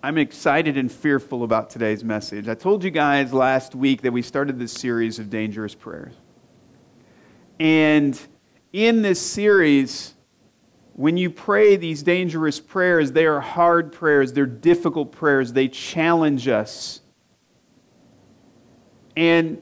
I'm excited and fearful about today's message. I told you guys last week that we started this series of dangerous prayers. And in this series, when you pray these dangerous prayers, they are hard prayers, they're difficult prayers, they challenge us. And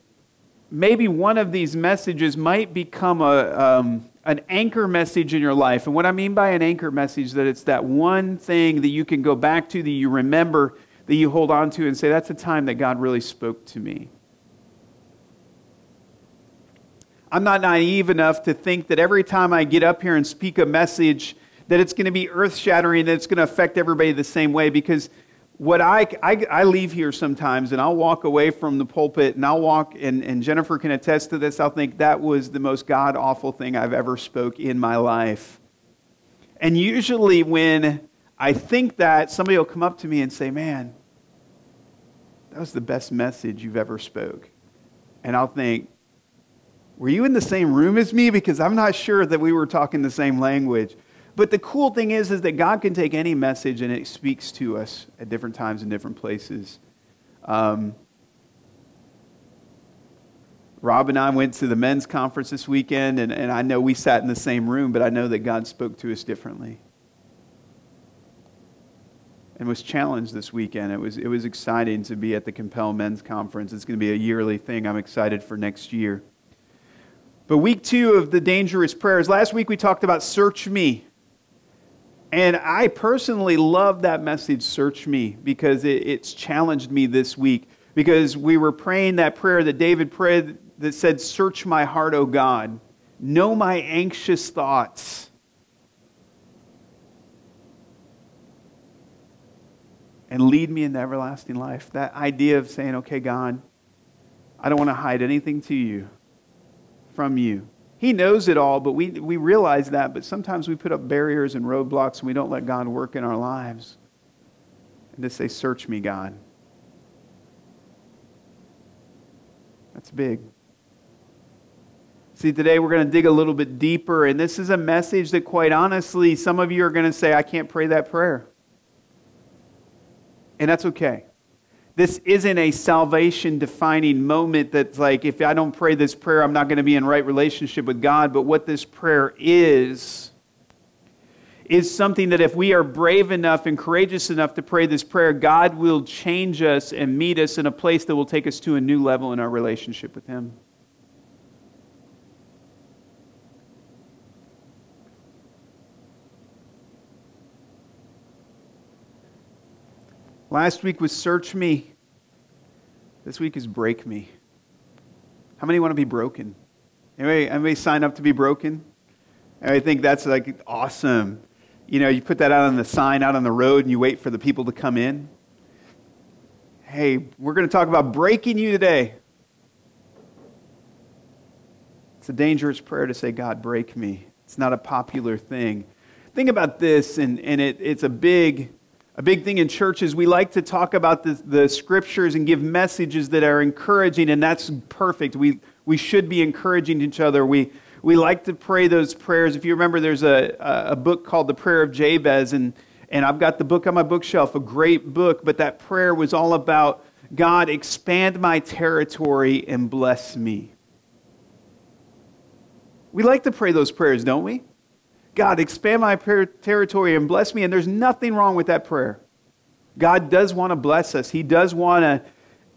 maybe one of these messages might become a, um, an anchor message in your life. And what I mean by an anchor message, that it's that one thing that you can go back to, that you remember, that you hold on to, and say, that's the time that God really spoke to me. I'm not naive enough to think that every time I get up here and speak a message, that it's going to be earth shattering, that it's going to affect everybody the same way, because what I, I, I, leave here sometimes and I'll walk away from the pulpit and I'll walk, and, and Jennifer can attest to this, I'll think that was the most God awful thing I've ever spoke in my life. And usually when I think that, somebody will come up to me and say, man, that was the best message you've ever spoke. And I'll think, were you in the same room as me? Because I'm not sure that we were talking the same language. But the cool thing is, is that God can take any message and it speaks to us at different times in different places. Um, Rob and I went to the men's conference this weekend, and, and I know we sat in the same room, but I know that God spoke to us differently. And was challenged this weekend. It was, it was exciting to be at the Compel Men's Conference. It's going to be a yearly thing. I'm excited for next year. But week two of the dangerous prayers, last week we talked about search me. And I personally love that message, Search Me, because it, it's challenged me this week. Because we were praying that prayer that David prayed that said, Search my heart, O God. Know my anxious thoughts. And lead me into everlasting life. That idea of saying, okay, God, I don't want to hide anything to you from you. He knows it all, but we, we realize that, but sometimes we put up barriers and roadblocks and we don't let God work in our lives. And to say, Search me, God. That's big. See, today we're going to dig a little bit deeper, and this is a message that, quite honestly, some of you are going to say, I can't pray that prayer. And that's okay this isn't a salvation defining moment that's like, if I don't pray this prayer, I'm not going to be in right relationship with God. But what this prayer is, is something that if we are brave enough and courageous enough to pray this prayer, God will change us and meet us in a place that will take us to a new level in our relationship with Him. Last week was Search Me. This week is Break Me. How many want to be broken? Anybody, anybody sign up to be broken? I think that's like awesome. You know, you put that out on the sign out on the road and you wait for the people to come in. Hey, we're going to talk about breaking you today. It's a dangerous prayer to say, God, break me. It's not a popular thing. Think about this, and, and it, it's a big a big thing in churches, we like to talk about the, the scriptures and give messages that are encouraging, and that's perfect. We, we should be encouraging each other. We, we like to pray those prayers. If you remember, there's a, a book called The Prayer of Jabez, and, and I've got the book on my bookshelf, a great book, but that prayer was all about God, expand my territory and bless me. We like to pray those prayers, don't we? God, expand my territory and bless me. And there's nothing wrong with that prayer. God does want to bless us. He does want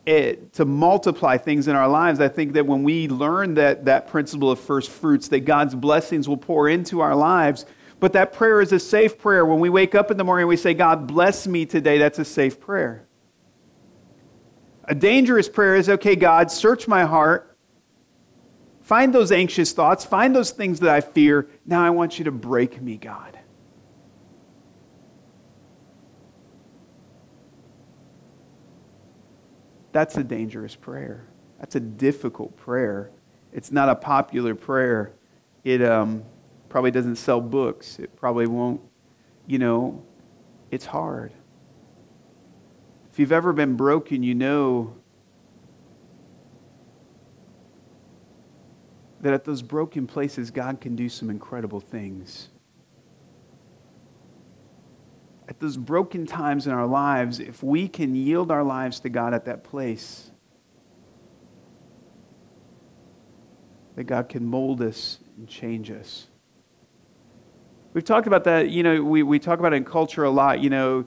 to, uh, to multiply things in our lives. I think that when we learn that, that principle of first fruits, that God's blessings will pour into our lives. But that prayer is a safe prayer. When we wake up in the morning we say, God, bless me today, that's a safe prayer. A dangerous prayer is, okay, God, search my heart Find those anxious thoughts. Find those things that I fear. Now I want you to break me, God. That's a dangerous prayer. That's a difficult prayer. It's not a popular prayer. It um, probably doesn't sell books. It probably won't, you know, it's hard. If you've ever been broken, you know that at those broken places, God can do some incredible things. At those broken times in our lives, if we can yield our lives to God at that place, that God can mold us and change us. We've talked about that, you know, we, we talk about it in culture a lot, you know,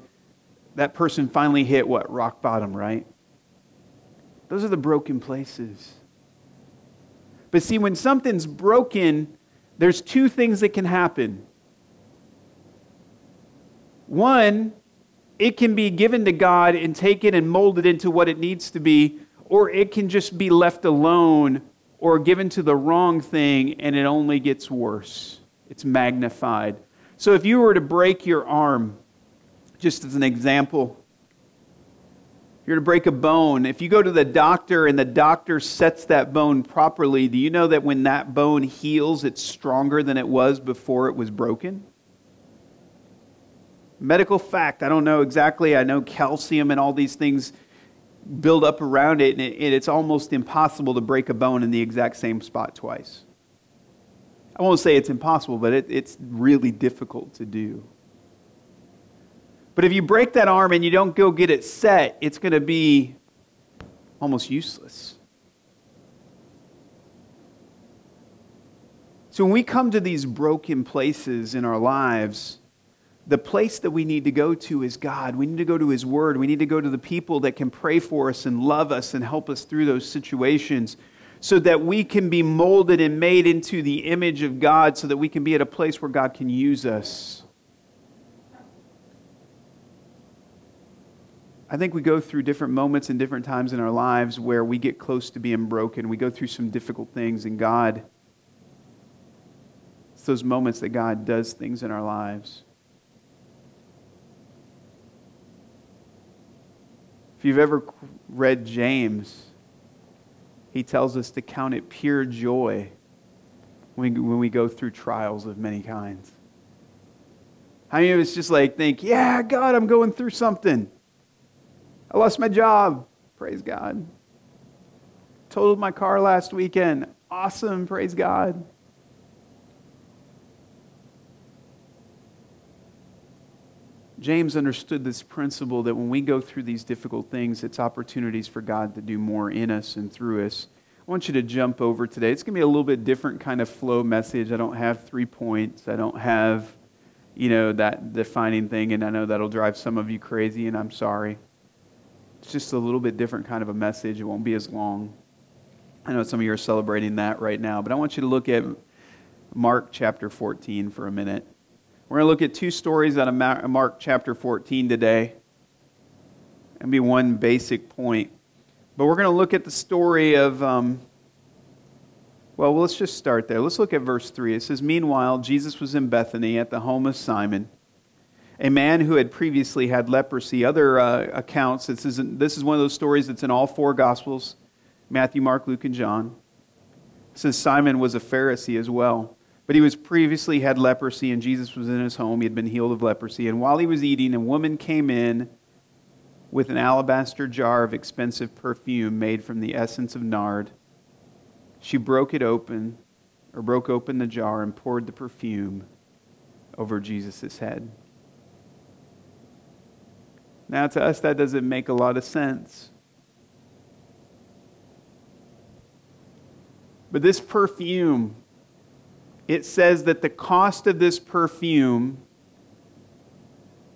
that person finally hit what? Rock bottom, right? Those are the broken places. But see, when something's broken, there's two things that can happen. One, it can be given to God and taken and molded into what it needs to be, or it can just be left alone or given to the wrong thing and it only gets worse. It's magnified. So if you were to break your arm, just as an example, you're to break a bone, if you go to the doctor and the doctor sets that bone properly, do you know that when that bone heals, it's stronger than it was before it was broken? Medical fact, I don't know exactly. I know calcium and all these things build up around it, and it's almost impossible to break a bone in the exact same spot twice. I won't say it's impossible, but it, it's really difficult to do. But if you break that arm and you don't go get it set, it's going to be almost useless. So when we come to these broken places in our lives, the place that we need to go to is God. We need to go to His Word. We need to go to the people that can pray for us and love us and help us through those situations so that we can be molded and made into the image of God so that we can be at a place where God can use us. I think we go through different moments and different times in our lives where we get close to being broken. We go through some difficult things, and God, it's those moments that God does things in our lives. If you've ever read James, he tells us to count it pure joy when, when we go through trials of many kinds. How many of us just like think, yeah, God, I'm going through something? I lost my job. Praise God. Totaled my car last weekend. Awesome. Praise God. James understood this principle that when we go through these difficult things, it's opportunities for God to do more in us and through us. I want you to jump over today. It's going to be a little bit different kind of flow message. I don't have three points. I don't have, you know, that defining thing, and I know that'll drive some of you crazy, and I'm sorry. It's just a little bit different kind of a message. It won't be as long. I know some of you are celebrating that right now, but I want you to look at Mark chapter 14 for a minute. We're going to look at two stories out of Mark chapter 14 today. And be one basic point. But we're going to look at the story of, um, well, let's just start there. Let's look at verse 3. It says, Meanwhile, Jesus was in Bethany at the home of Simon a man who had previously had leprosy. Other uh, accounts, this is, this is one of those stories that's in all four Gospels Matthew, Mark, Luke, and John. It says Simon was a Pharisee as well. But he was previously had leprosy, and Jesus was in his home. He had been healed of leprosy. And while he was eating, a woman came in with an alabaster jar of expensive perfume made from the essence of nard. She broke it open, or broke open the jar, and poured the perfume over Jesus' head. Now, to us, that doesn't make a lot of sense. But this perfume, it says that the cost of this perfume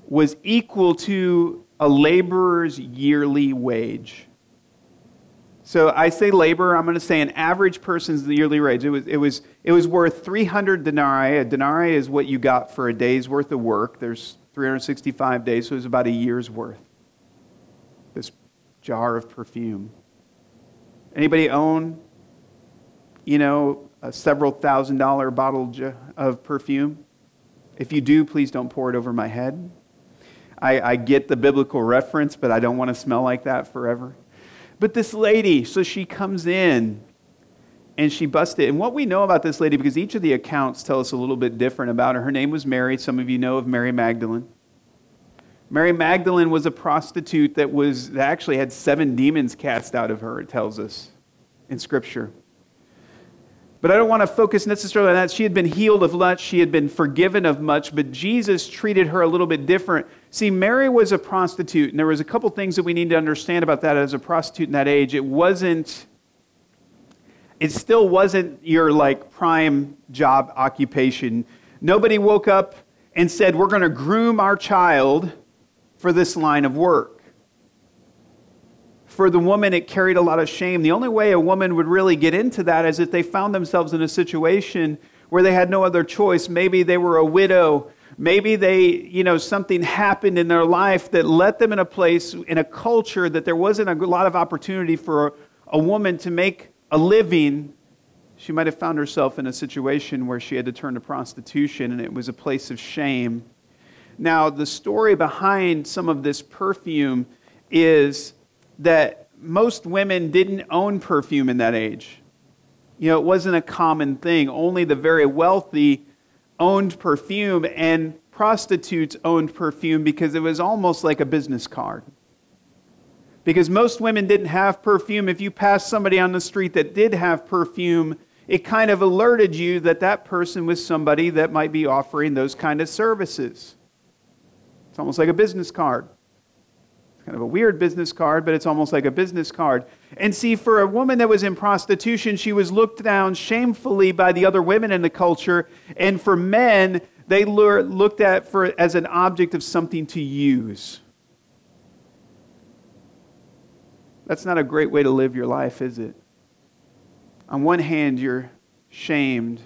was equal to a laborer's yearly wage. So I say labor, I'm going to say an average person's yearly wage. It was, it was, it was worth 300 denarii. A denarii is what you got for a day's worth of work. There's 365 days, so it was about a year's worth. This jar of perfume. Anybody own, you know, a several thousand dollar bottle of perfume? If you do, please don't pour it over my head. I, I get the biblical reference, but I don't want to smell like that forever. But this lady, so she comes in and she busted. And what we know about this lady, because each of the accounts tell us a little bit different about her. Her name was Mary. Some of you know of Mary Magdalene. Mary Magdalene was a prostitute that was that actually had seven demons cast out of her. It tells us in Scripture. But I don't want to focus necessarily on that. She had been healed of much, she had been forgiven of much, but Jesus treated her a little bit different. See, Mary was a prostitute, and there was a couple things that we need to understand about that as a prostitute in that age. It wasn't it still wasn't your like prime job occupation. Nobody woke up and said, "We're going to groom our child for this line of work." for the woman, it carried a lot of shame. The only way a woman would really get into that is if they found themselves in a situation where they had no other choice. Maybe they were a widow. Maybe they, you know, something happened in their life that let them in a place, in a culture that there wasn't a lot of opportunity for a woman to make a living. She might have found herself in a situation where she had to turn to prostitution and it was a place of shame. Now, the story behind some of this perfume is that most women didn't own perfume in that age. You know, it wasn't a common thing. Only the very wealthy owned perfume, and prostitutes owned perfume because it was almost like a business card. Because most women didn't have perfume. If you passed somebody on the street that did have perfume, it kind of alerted you that that person was somebody that might be offering those kind of services. It's almost like a business card It's kind of a weird business card, but it's almost like a business card. And see, for a woman that was in prostitution, she was looked down shamefully by the other women in the culture. And for men, they looked at for as an object of something to use. That's not a great way to live your life, is it? On one hand, you're shamed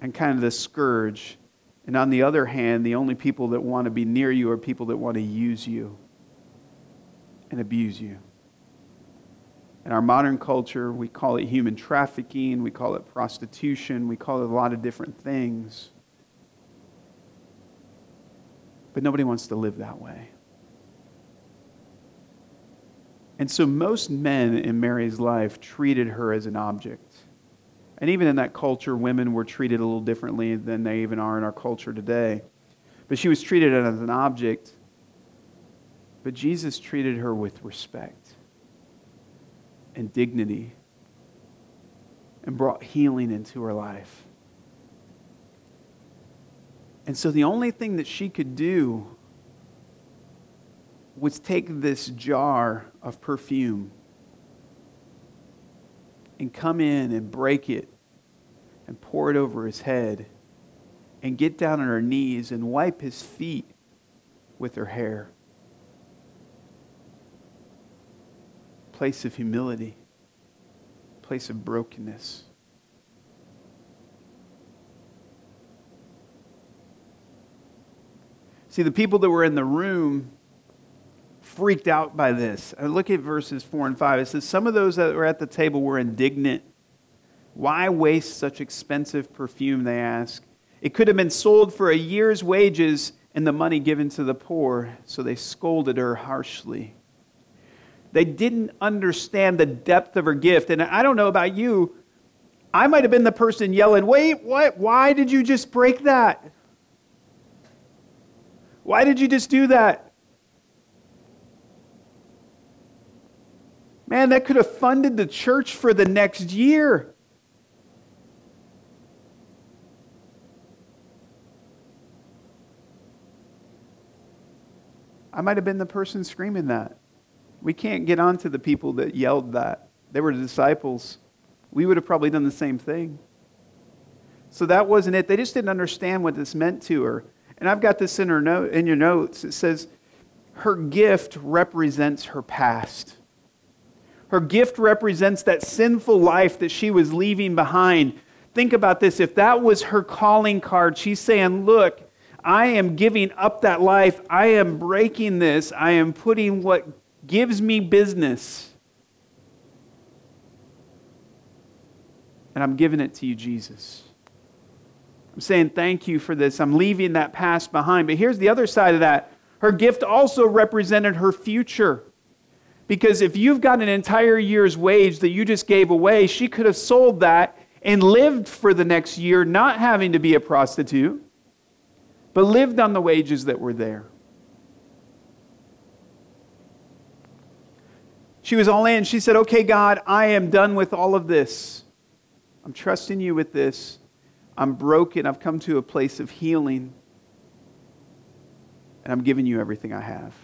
and kind of the scourge. And on the other hand, the only people that want to be near you are people that want to use you and abuse you. In our modern culture, we call it human trafficking, we call it prostitution, we call it a lot of different things. But nobody wants to live that way. And so most men in Mary's life treated her as an object. And even in that culture, women were treated a little differently than they even are in our culture today. But she was treated as an object. But Jesus treated her with respect and dignity and brought healing into her life. And so the only thing that she could do was take this jar of perfume and come in and break it and pour it over his head and get down on her knees and wipe his feet with her hair. Place of humility, place of brokenness. See, the people that were in the room freaked out by this. Uh, look at verses 4 and 5. It says, Some of those that were at the table were indignant. Why waste such expensive perfume, they ask? It could have been sold for a year's wages and the money given to the poor. So they scolded her harshly. They didn't understand the depth of her gift. And I don't know about you, I might have been the person yelling, Wait, what? Why did you just break that? Why did you just do that? Man, that could have funded the church for the next year. I might have been the person screaming that. We can't get on to the people that yelled that. They were the disciples. We would have probably done the same thing. So that wasn't it. They just didn't understand what this meant to her. And I've got this in, her note, in your notes. It says, her gift represents her past. Her gift represents that sinful life that she was leaving behind. Think about this. If that was her calling card, she's saying, Look, I am giving up that life. I am breaking this. I am putting what gives me business. And I'm giving it to you, Jesus. I'm saying thank you for this. I'm leaving that past behind. But here's the other side of that her gift also represented her future. Because if you've got an entire year's wage that you just gave away, she could have sold that and lived for the next year, not having to be a prostitute, but lived on the wages that were there. She was all in. She said, Okay, God, I am done with all of this. I'm trusting you with this. I'm broken. I've come to a place of healing. And I'm giving you everything I have.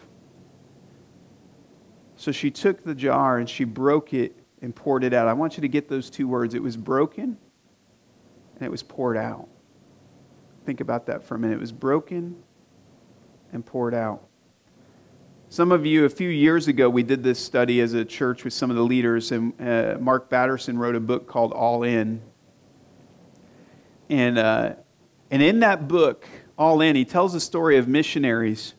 So she took the jar and she broke it and poured it out. I want you to get those two words. It was broken and it was poured out. Think about that for a minute. It was broken and poured out. Some of you, a few years ago, we did this study as a church with some of the leaders, and uh, Mark Batterson wrote a book called All In. And, uh, and in that book, All In, he tells the story of missionaries.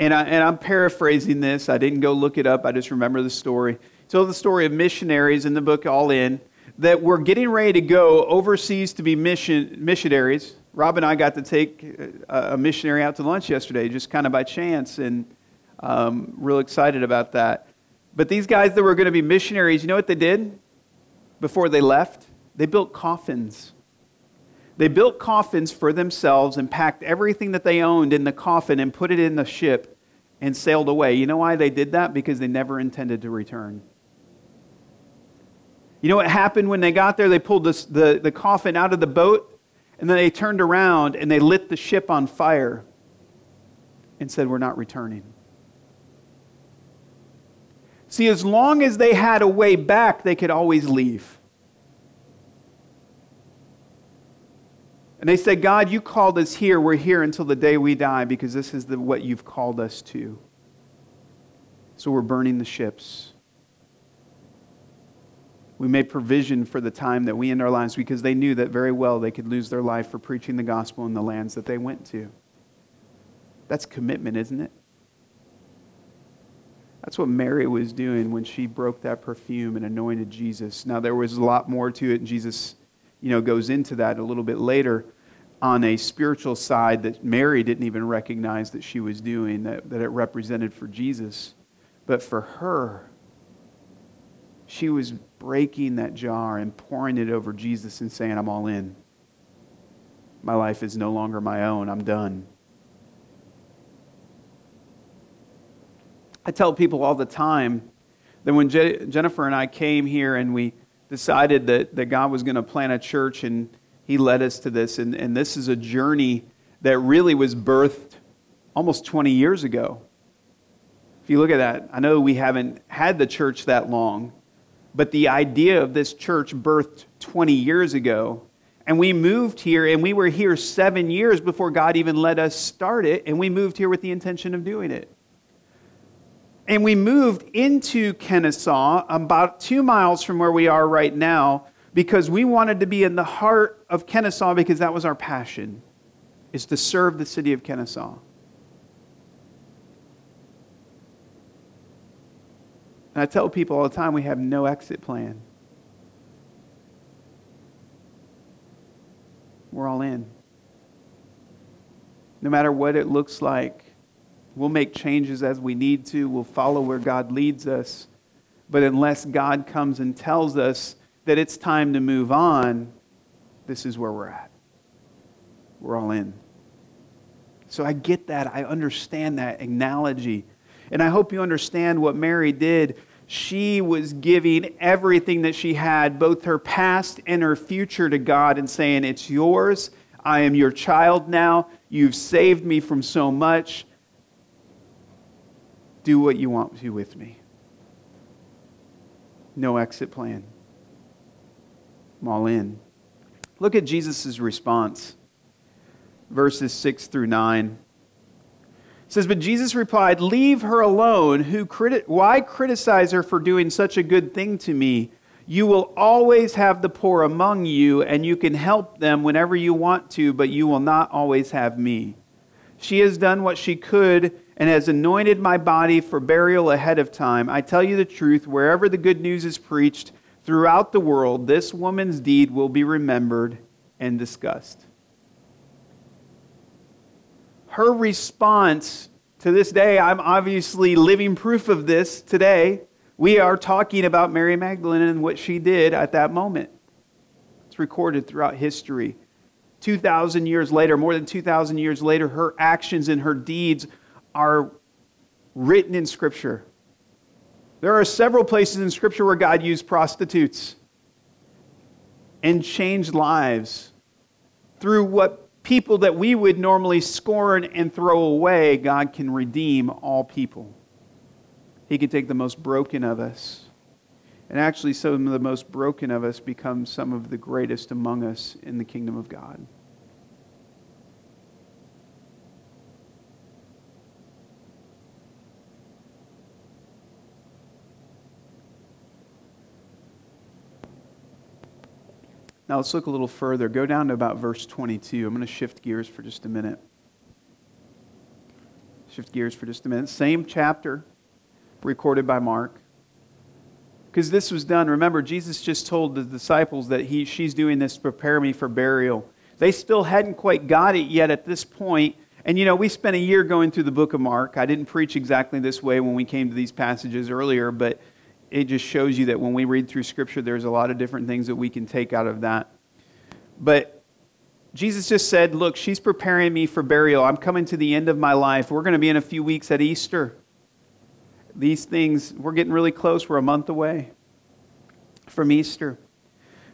And, I, and I'm paraphrasing this. I didn't go look it up, I just remember the story. He tells the story of missionaries in the book All In that were getting ready to go overseas to be mission, missionaries. Rob and I got to take a, a missionary out to lunch yesterday, just kind of by chance. And um, real excited about that. But these guys that were going to be missionaries, you know what they did before they left? They built coffins. They built coffins for themselves and packed everything that they owned in the coffin and put it in the ship and sailed away. You know why they did that? Because they never intended to return. You know what happened when they got there? They pulled this, the, the coffin out of the boat and then they turned around and they lit the ship on fire and said, We're not returning. See, as long as they had a way back, they could always leave. And they said, God, you called us here. We're here until the day we die because this is the, what you've called us to. So we're burning the ships. We made provision for the time that we end our lives because they knew that very well they could lose their life for preaching the gospel in the lands that they went to. That's commitment, isn't it? That's what Mary was doing when she broke that perfume and anointed Jesus. Now, there was a lot more to it, and Jesus you know, goes into that a little bit later on a spiritual side that Mary didn't even recognize that she was doing, that, that it represented for Jesus. But for her, she was breaking that jar and pouring it over Jesus and saying, I'm all in. My life is no longer my own. I'm done. I tell people all the time that when Je- Jennifer and I came here and we decided that, that God was going to plant a church and He led us to this, and, and this is a journey that really was birthed almost 20 years ago. If you look at that, I know we haven't had the church that long, but the idea of this church birthed 20 years ago. And we moved here, and we were here seven years before God even let us start it, and we moved here with the intention of doing it. And we moved into Kennesaw, about two miles from where we are right now, because we wanted to be in the heart of Kennesaw because that was our passion, is to serve the city of Kennesaw. And I tell people all the time we have no exit plan. We're all in. No matter what it looks like, We'll make changes as we need to. We'll follow where God leads us. But unless God comes and tells us that it's time to move on, this is where we're at. We're all in. So I get that. I understand that analogy. And I hope you understand what Mary did. She was giving everything that she had, both her past and her future, to God and saying, It's yours. I am your child now. You've saved me from so much do what you want to with me. No exit plan. I'm all in. Look at Jesus' response, verses 6 through 9. It says, But Jesus replied, Leave her alone. Who criti- why criticize her for doing such a good thing to me? You will always have the poor among you, and you can help them whenever you want to, but you will not always have me. She has done what she could and has anointed my body for burial ahead of time. I tell you the truth, wherever the good news is preached throughout the world, this woman's deed will be remembered and discussed. Her response to this day, I'm obviously living proof of this today. We are talking about Mary Magdalene and what she did at that moment. It's recorded throughout history. 2,000 years later, more than 2,000 years later, her actions and her deeds are written in Scripture. There are several places in Scripture where God used prostitutes. and changed lives. Through what people that we would normally scorn and throw away, God can redeem all people. He can take the most broken of us. And actually, some of the most broken of us become some of the greatest among us in the kingdom of God. Now let's look a little further. Go down to about verse 22. I'm going to shift gears for just a minute. Shift gears for just a minute. Same chapter recorded by Mark. Because this was done, remember, Jesus just told the disciples that he, she's doing this to prepare me for burial. They still hadn't quite got it yet at this point. And you know, we spent a year going through the book of Mark. I didn't preach exactly this way when we came to these passages earlier, but it just shows you that when we read through Scripture, there's a lot of different things that we can take out of that. But Jesus just said, Look, she's preparing me for burial. I'm coming to the end of my life. We're going to be in a few weeks at Easter. These things, we're getting really close. We're a month away from Easter.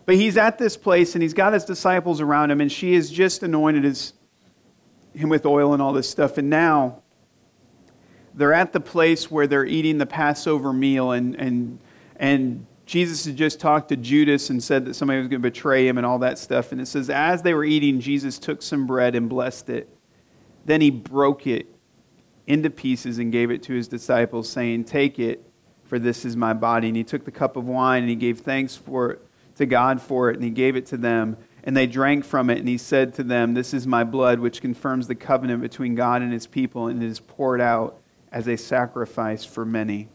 But he's at this place and he's got his disciples around him, and she has just anointed his, him with oil and all this stuff. And now they're at the place where they're eating the Passover meal, and, and, and Jesus had just talked to Judas and said that somebody was going to betray him and all that stuff. And it says, as they were eating, Jesus took some bread and blessed it. Then he broke it into pieces and gave it to his disciples, saying, Take it, for this is my body. And he took the cup of wine and he gave thanks for it, to God for it, and he gave it to them. And they drank from it, and he said to them, This is my blood, which confirms the covenant between God and his people, and it is poured out as a sacrifice for many.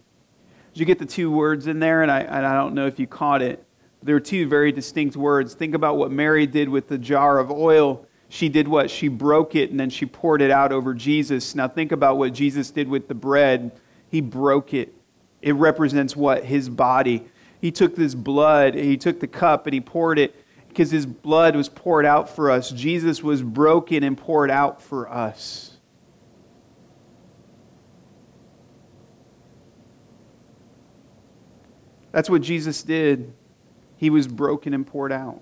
Did you get the two words in there? And I, and I don't know if you caught it. There are two very distinct words. Think about what Mary did with the jar of oil. She did what? She broke it and then she poured it out over Jesus. Now think about what Jesus did with the bread. He broke it. It represents what? His body. He took this blood, he took the cup and he poured it because his blood was poured out for us. Jesus was broken and poured out for us. That's what Jesus did. He was broken and poured out.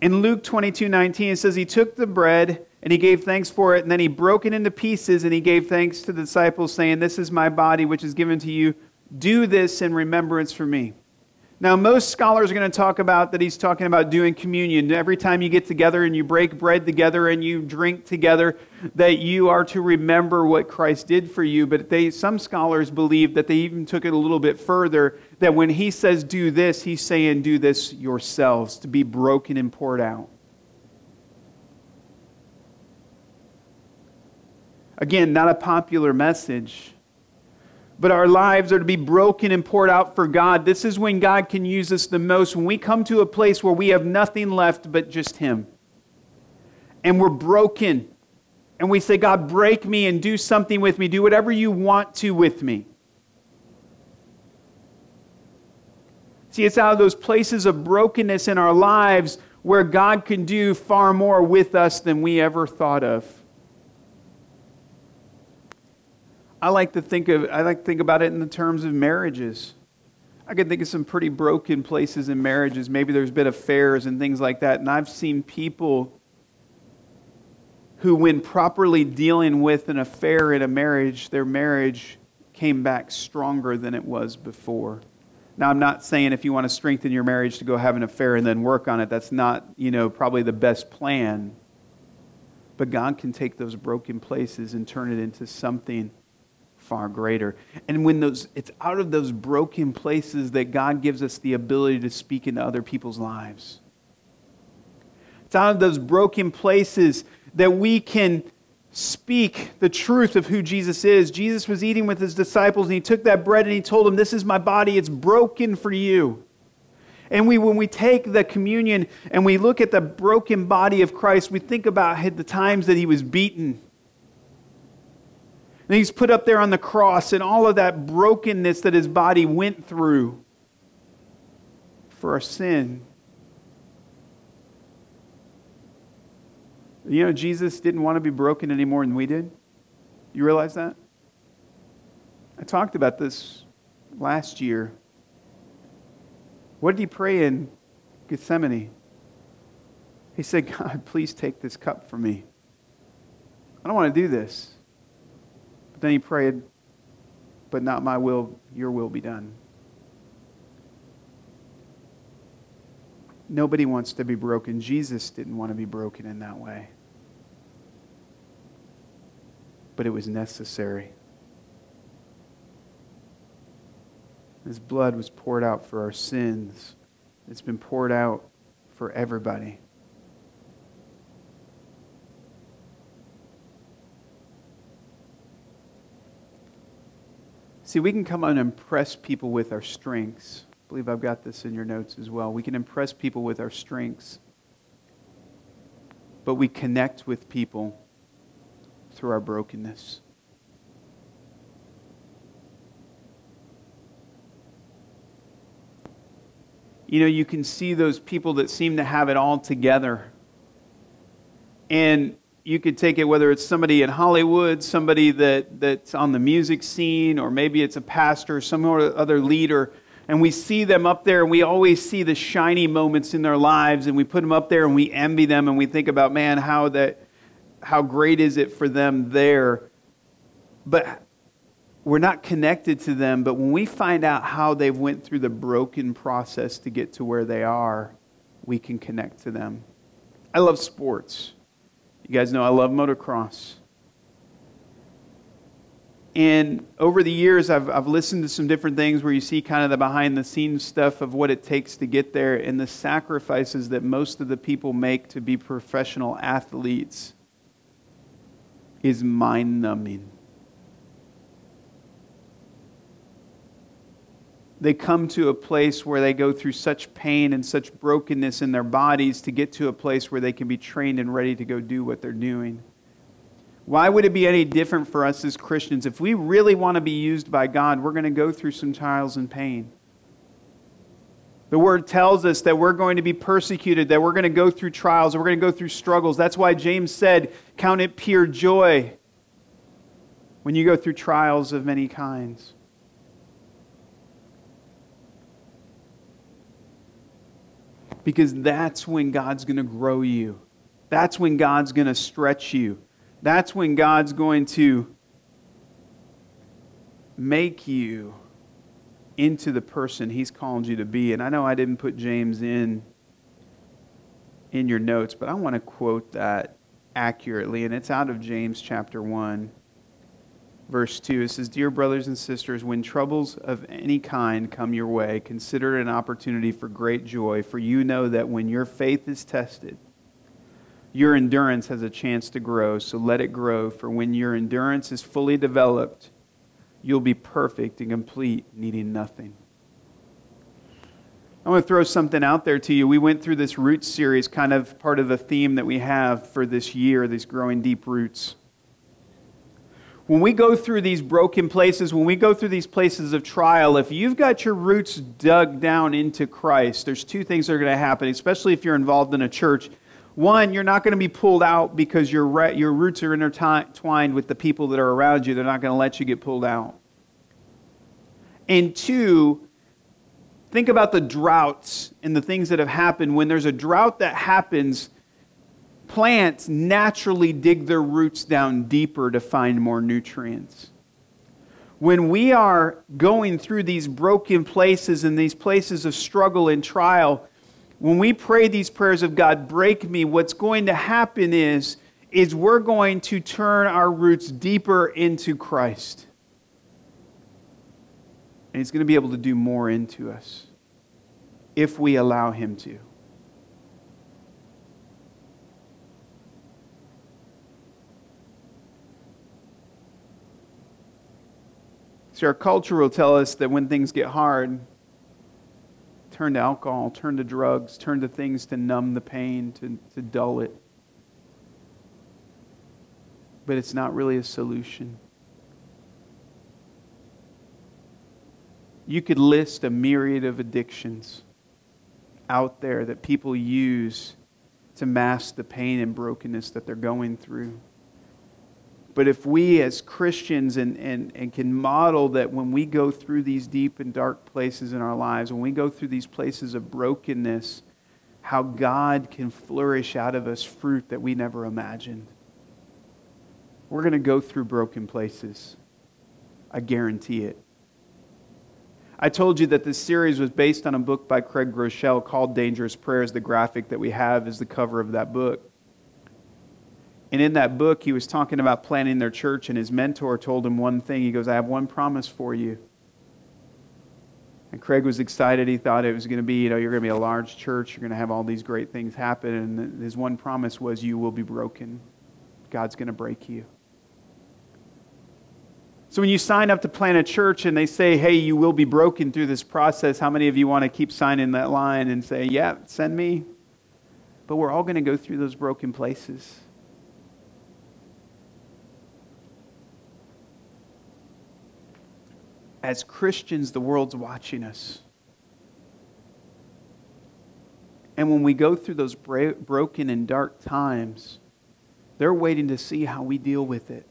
In Luke 22 19, it says, He took the bread and he gave thanks for it, and then he broke it into pieces and he gave thanks to the disciples, saying, This is my body, which is given to you. Do this in remembrance for me. Now, most scholars are going to talk about that he's talking about doing communion. Every time you get together and you break bread together and you drink together, that you are to remember what Christ did for you. But they, some scholars believe that they even took it a little bit further, that when he says do this, he's saying do this yourselves, to be broken and poured out. Again, not a popular message but our lives are to be broken and poured out for God. This is when God can use us the most, when we come to a place where we have nothing left but just Him. And we're broken. And we say, God, break me and do something with me. Do whatever you want to with me. See, it's out of those places of brokenness in our lives where God can do far more with us than we ever thought of. I like to think of I like to think about it in the terms of marriages. I can think of some pretty broken places in marriages. Maybe there's been affairs and things like that. And I've seen people who, when properly dealing with an affair in a marriage, their marriage came back stronger than it was before. Now, I'm not saying if you want to strengthen your marriage to go have an affair and then work on it, that's not, you know, probably the best plan. But God can take those broken places and turn it into something far greater. And when those it's out of those broken places that God gives us the ability to speak into other people's lives. It's out of those broken places that we can speak the truth of who Jesus is. Jesus was eating with his disciples and he took that bread and he told them, This is my body, it's broken for you. And we, when we take the communion and we look at the broken body of Christ, we think about the times that he was beaten, and he's put up there on the cross and all of that brokenness that his body went through for our sin. You know, Jesus didn't want to be broken any more than we did. You realize that? I talked about this last year. What did he pray in Gethsemane? He said, God, please take this cup from me. I don't want to do this. Then he prayed, but not my will, your will be done. Nobody wants to be broken. Jesus didn't want to be broken in that way. But it was necessary. His blood was poured out for our sins. It's been poured out for everybody. See, we can come and impress people with our strengths. I believe I've got this in your notes as well. We can impress people with our strengths, but we connect with people through our brokenness. You know, you can see those people that seem to have it all together. And you could take it whether it's somebody in Hollywood, somebody that, that's on the music scene, or maybe it's a pastor, some other leader, and we see them up there and we always see the shiny moments in their lives and we put them up there and we envy them and we think about, man, how that how great is it for them there. But we're not connected to them, but when we find out how they've went through the broken process to get to where they are, we can connect to them. I love sports. You guys know I love motocross. And over the years, I've, I've listened to some different things where you see kind of the behind the scenes stuff of what it takes to get there and the sacrifices that most of the people make to be professional athletes is mind numbing. They come to a place where they go through such pain and such brokenness in their bodies to get to a place where they can be trained and ready to go do what they're doing. Why would it be any different for us as Christians? If we really want to be used by God, we're going to go through some trials and pain. The word tells us that we're going to be persecuted, that we're going to go through trials, we're going to go through struggles. That's why James said, Count it pure joy when you go through trials of many kinds. Because that's when God's going to grow you. That's when God's going to stretch you. That's when God's going to make you into the person he's called you to be. And I know I didn't put James in in your notes, but I want to quote that accurately and it's out of James chapter 1 verse 2. It says, Dear brothers and sisters, when troubles of any kind come your way, consider it an opportunity for great joy, for you know that when your faith is tested, your endurance has a chance to grow, so let it grow. For when your endurance is fully developed, you'll be perfect and complete, needing nothing. I want to throw something out there to you. We went through this root series, kind of part of the theme that we have for this year, these growing deep roots when we go through these broken places, when we go through these places of trial, if you've got your roots dug down into Christ, there's two things that are going to happen, especially if you're involved in a church. One, you're not going to be pulled out because your, your roots are intertwined with the people that are around you. They're not going to let you get pulled out. And two, think about the droughts and the things that have happened. When there's a drought that happens, plants naturally dig their roots down deeper to find more nutrients. When we are going through these broken places and these places of struggle and trial, when we pray these prayers of God, break me, what's going to happen is, is we're going to turn our roots deeper into Christ. And He's going to be able to do more into us if we allow Him to. See, our culture will tell us that when things get hard, turn to alcohol, turn to drugs, turn to things to numb the pain, to, to dull it. But it's not really a solution. You could list a myriad of addictions out there that people use to mask the pain and brokenness that they're going through. But if we as Christians and, and, and can model that when we go through these deep and dark places in our lives, when we go through these places of brokenness, how God can flourish out of us fruit that we never imagined. We're going to go through broken places. I guarantee it. I told you that this series was based on a book by Craig Groeschel called Dangerous Prayers. The graphic that we have is the cover of that book. And in that book, he was talking about planning their church, and his mentor told him one thing. He goes, I have one promise for you. And Craig was excited. He thought it was going to be, you know, you're going to be a large church. You're going to have all these great things happen. And his one promise was, you will be broken. God's going to break you. So when you sign up to plant a church and they say, hey, you will be broken through this process, how many of you want to keep signing that line and say, yeah, send me? But we're all going to go through those broken places. As Christians, the world's watching us. And when we go through those bra- broken and dark times, they're waiting to see how we deal with it.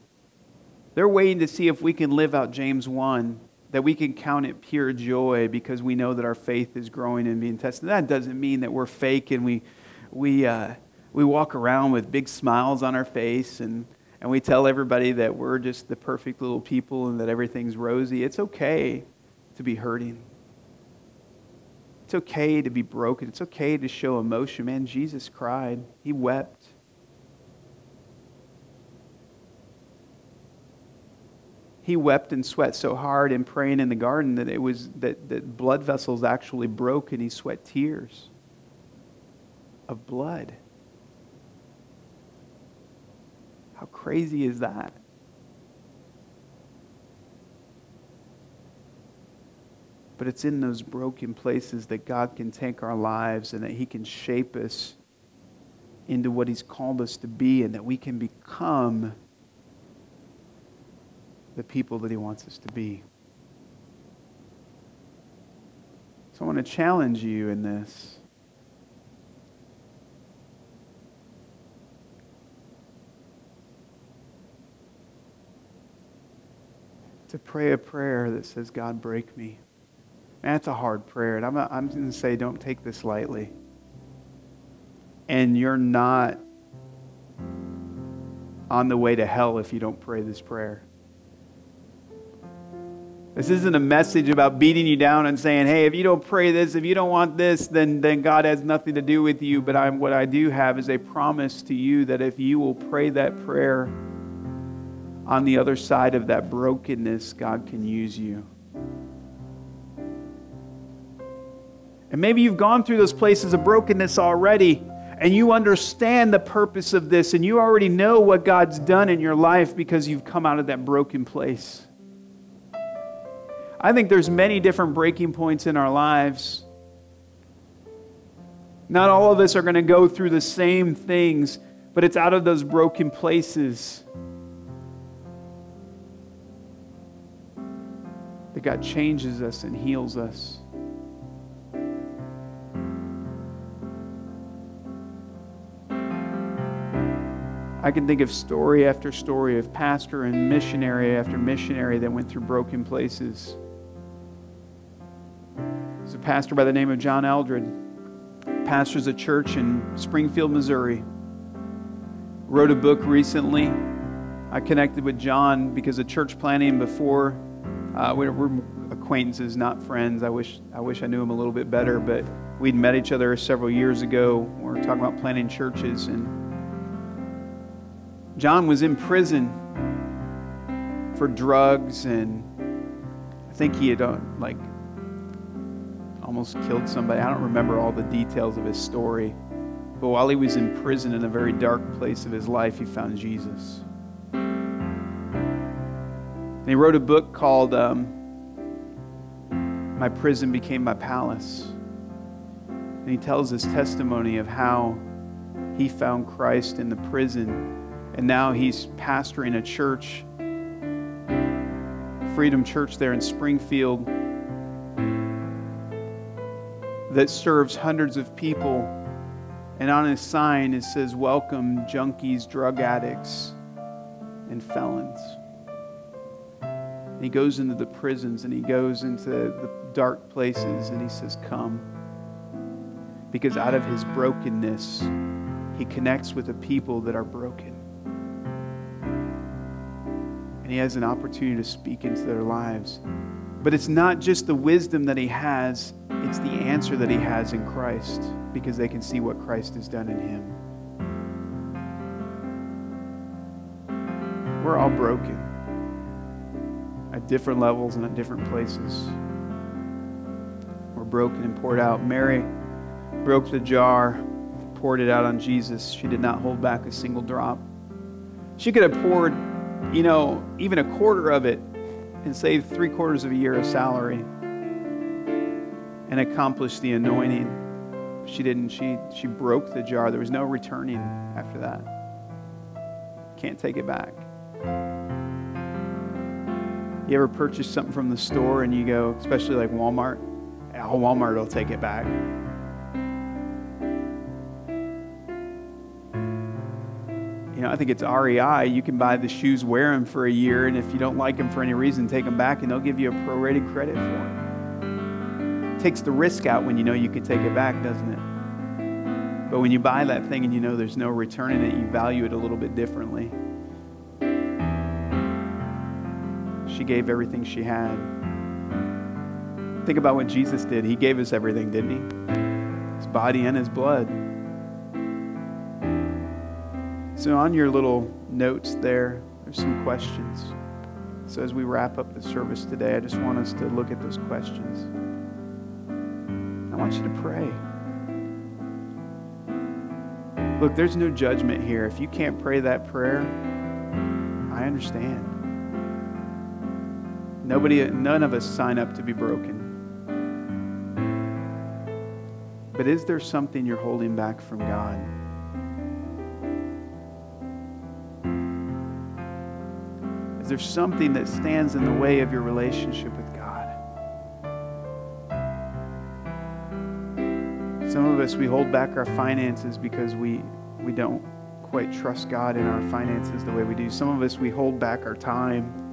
They're waiting to see if we can live out James 1, that we can count it pure joy because we know that our faith is growing and being tested. That doesn't mean that we're fake and we, we, uh, we walk around with big smiles on our face and and we tell everybody that we're just the perfect little people and that everything's rosy, it's okay to be hurting. It's okay to be broken. It's okay to show emotion. Man, Jesus cried, He wept. He wept and sweat so hard in praying in the garden that it was that, that blood vessels actually broke and he sweat tears of blood. How crazy is that? But it's in those broken places that God can take our lives and that He can shape us into what He's called us to be and that we can become the people that He wants us to be. So I want to challenge you in this. To pray a prayer that says, God, break me. Man, that's a hard prayer. And I'm, I'm going to say, don't take this lightly. And you're not on the way to hell if you don't pray this prayer. This isn't a message about beating you down and saying, hey, if you don't pray this, if you don't want this, then, then God has nothing to do with you. But I'm, what I do have is a promise to you that if you will pray that prayer, on the other side of that brokenness, God can use you. And maybe you've gone through those places of brokenness already, and you understand the purpose of this, and you already know what God's done in your life because you've come out of that broken place. I think there's many different breaking points in our lives. Not all of us are going to go through the same things, but it's out of those broken places that God changes us and heals us. I can think of story after story of pastor and missionary after missionary that went through broken places. There's a pastor by the name of John Eldred, pastors a church in Springfield, Missouri. Wrote a book recently. I connected with John because of church planning before uh, we're, acquaintances, not friends. I wish I wish I knew him a little bit better, but we'd met each other several years ago. We were talking about planting churches, and John was in prison for drugs, and I think he had uh, like almost killed somebody. I don't remember all the details of his story, but while he was in prison in a very dark place of his life, he found Jesus. And he wrote a book called um, My Prison Became My Palace. And he tells his testimony of how he found Christ in the prison. And now he's pastoring a church, Freedom Church there in Springfield, that serves hundreds of people. And on his sign, it says, Welcome, junkies, drug addicts and felons. And he goes into the prisons and he goes into the dark places and he says, Come. Because out of his brokenness, he connects with a people that are broken. And he has an opportunity to speak into their lives. But it's not just the wisdom that he has, it's the answer that he has in Christ because they can see what Christ has done in him. We're all broken different levels and at different places. We're broken and poured out. Mary broke the jar, poured it out on Jesus. She did not hold back a single drop. She could have poured, you know, even a quarter of it and saved three quarters of a year of salary and accomplished the anointing. She didn't. She, she broke the jar. There was no returning after that. Can't take it back. You ever purchase something from the store and you go, especially like Walmart, oh, Walmart will take it back. You know, I think it's REI. You can buy the shoes, wear them for a year, and if you don't like them for any reason, take them back and they'll give you a prorated credit for them. It takes the risk out when you know you can take it back, doesn't it? But when you buy that thing and you know there's no return in it, you value it a little bit differently. She gave everything she had. Think about what Jesus did. He gave us everything, didn't he? His body and his blood. So, on your little notes there, there's some questions. So, as we wrap up the service today, I just want us to look at those questions. I want you to pray. Look, there's no judgment here. If you can't pray that prayer, I understand. Nobody, none of us sign up to be broken. But is there something you're holding back from God? Is there something that stands in the way of your relationship with God? Some of us, we hold back our finances because we, we don't quite trust God in our finances the way we do. Some of us, we hold back our time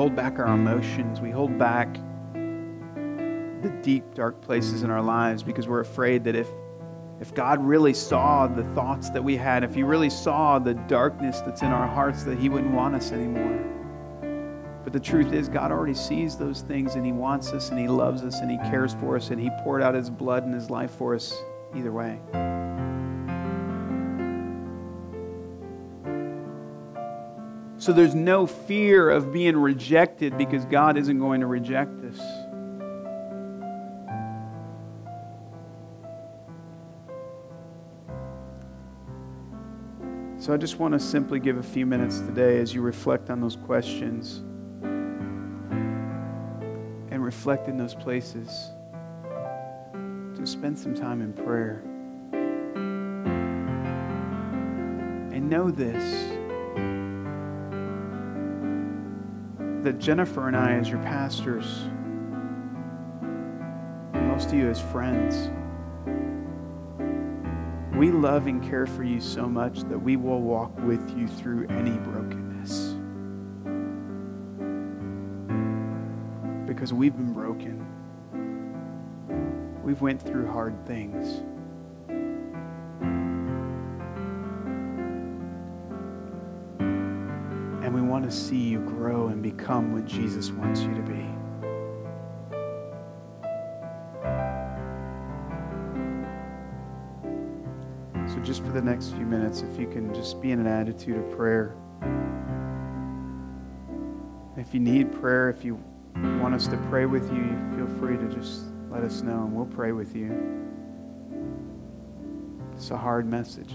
hold back our emotions. We hold back the deep, dark places in our lives because we're afraid that if, if God really saw the thoughts that we had, if He really saw the darkness that's in our hearts, that He wouldn't want us anymore. But the truth is, God already sees those things and He wants us and He loves us and He cares for us and He poured out His blood and His life for us either way. So there's no fear of being rejected because God isn't going to reject us. So I just want to simply give a few minutes today as you reflect on those questions and reflect in those places to spend some time in prayer. And know this that Jennifer and I, as your pastors, most of you as friends, we love and care for you so much that we will walk with you through any brokenness. Because we've been broken. We've went through hard things. Want to see you grow and become what Jesus wants you to be. So, just for the next few minutes, if you can just be in an attitude of prayer. If you need prayer, if you want us to pray with you, feel free to just let us know and we'll pray with you. It's a hard message.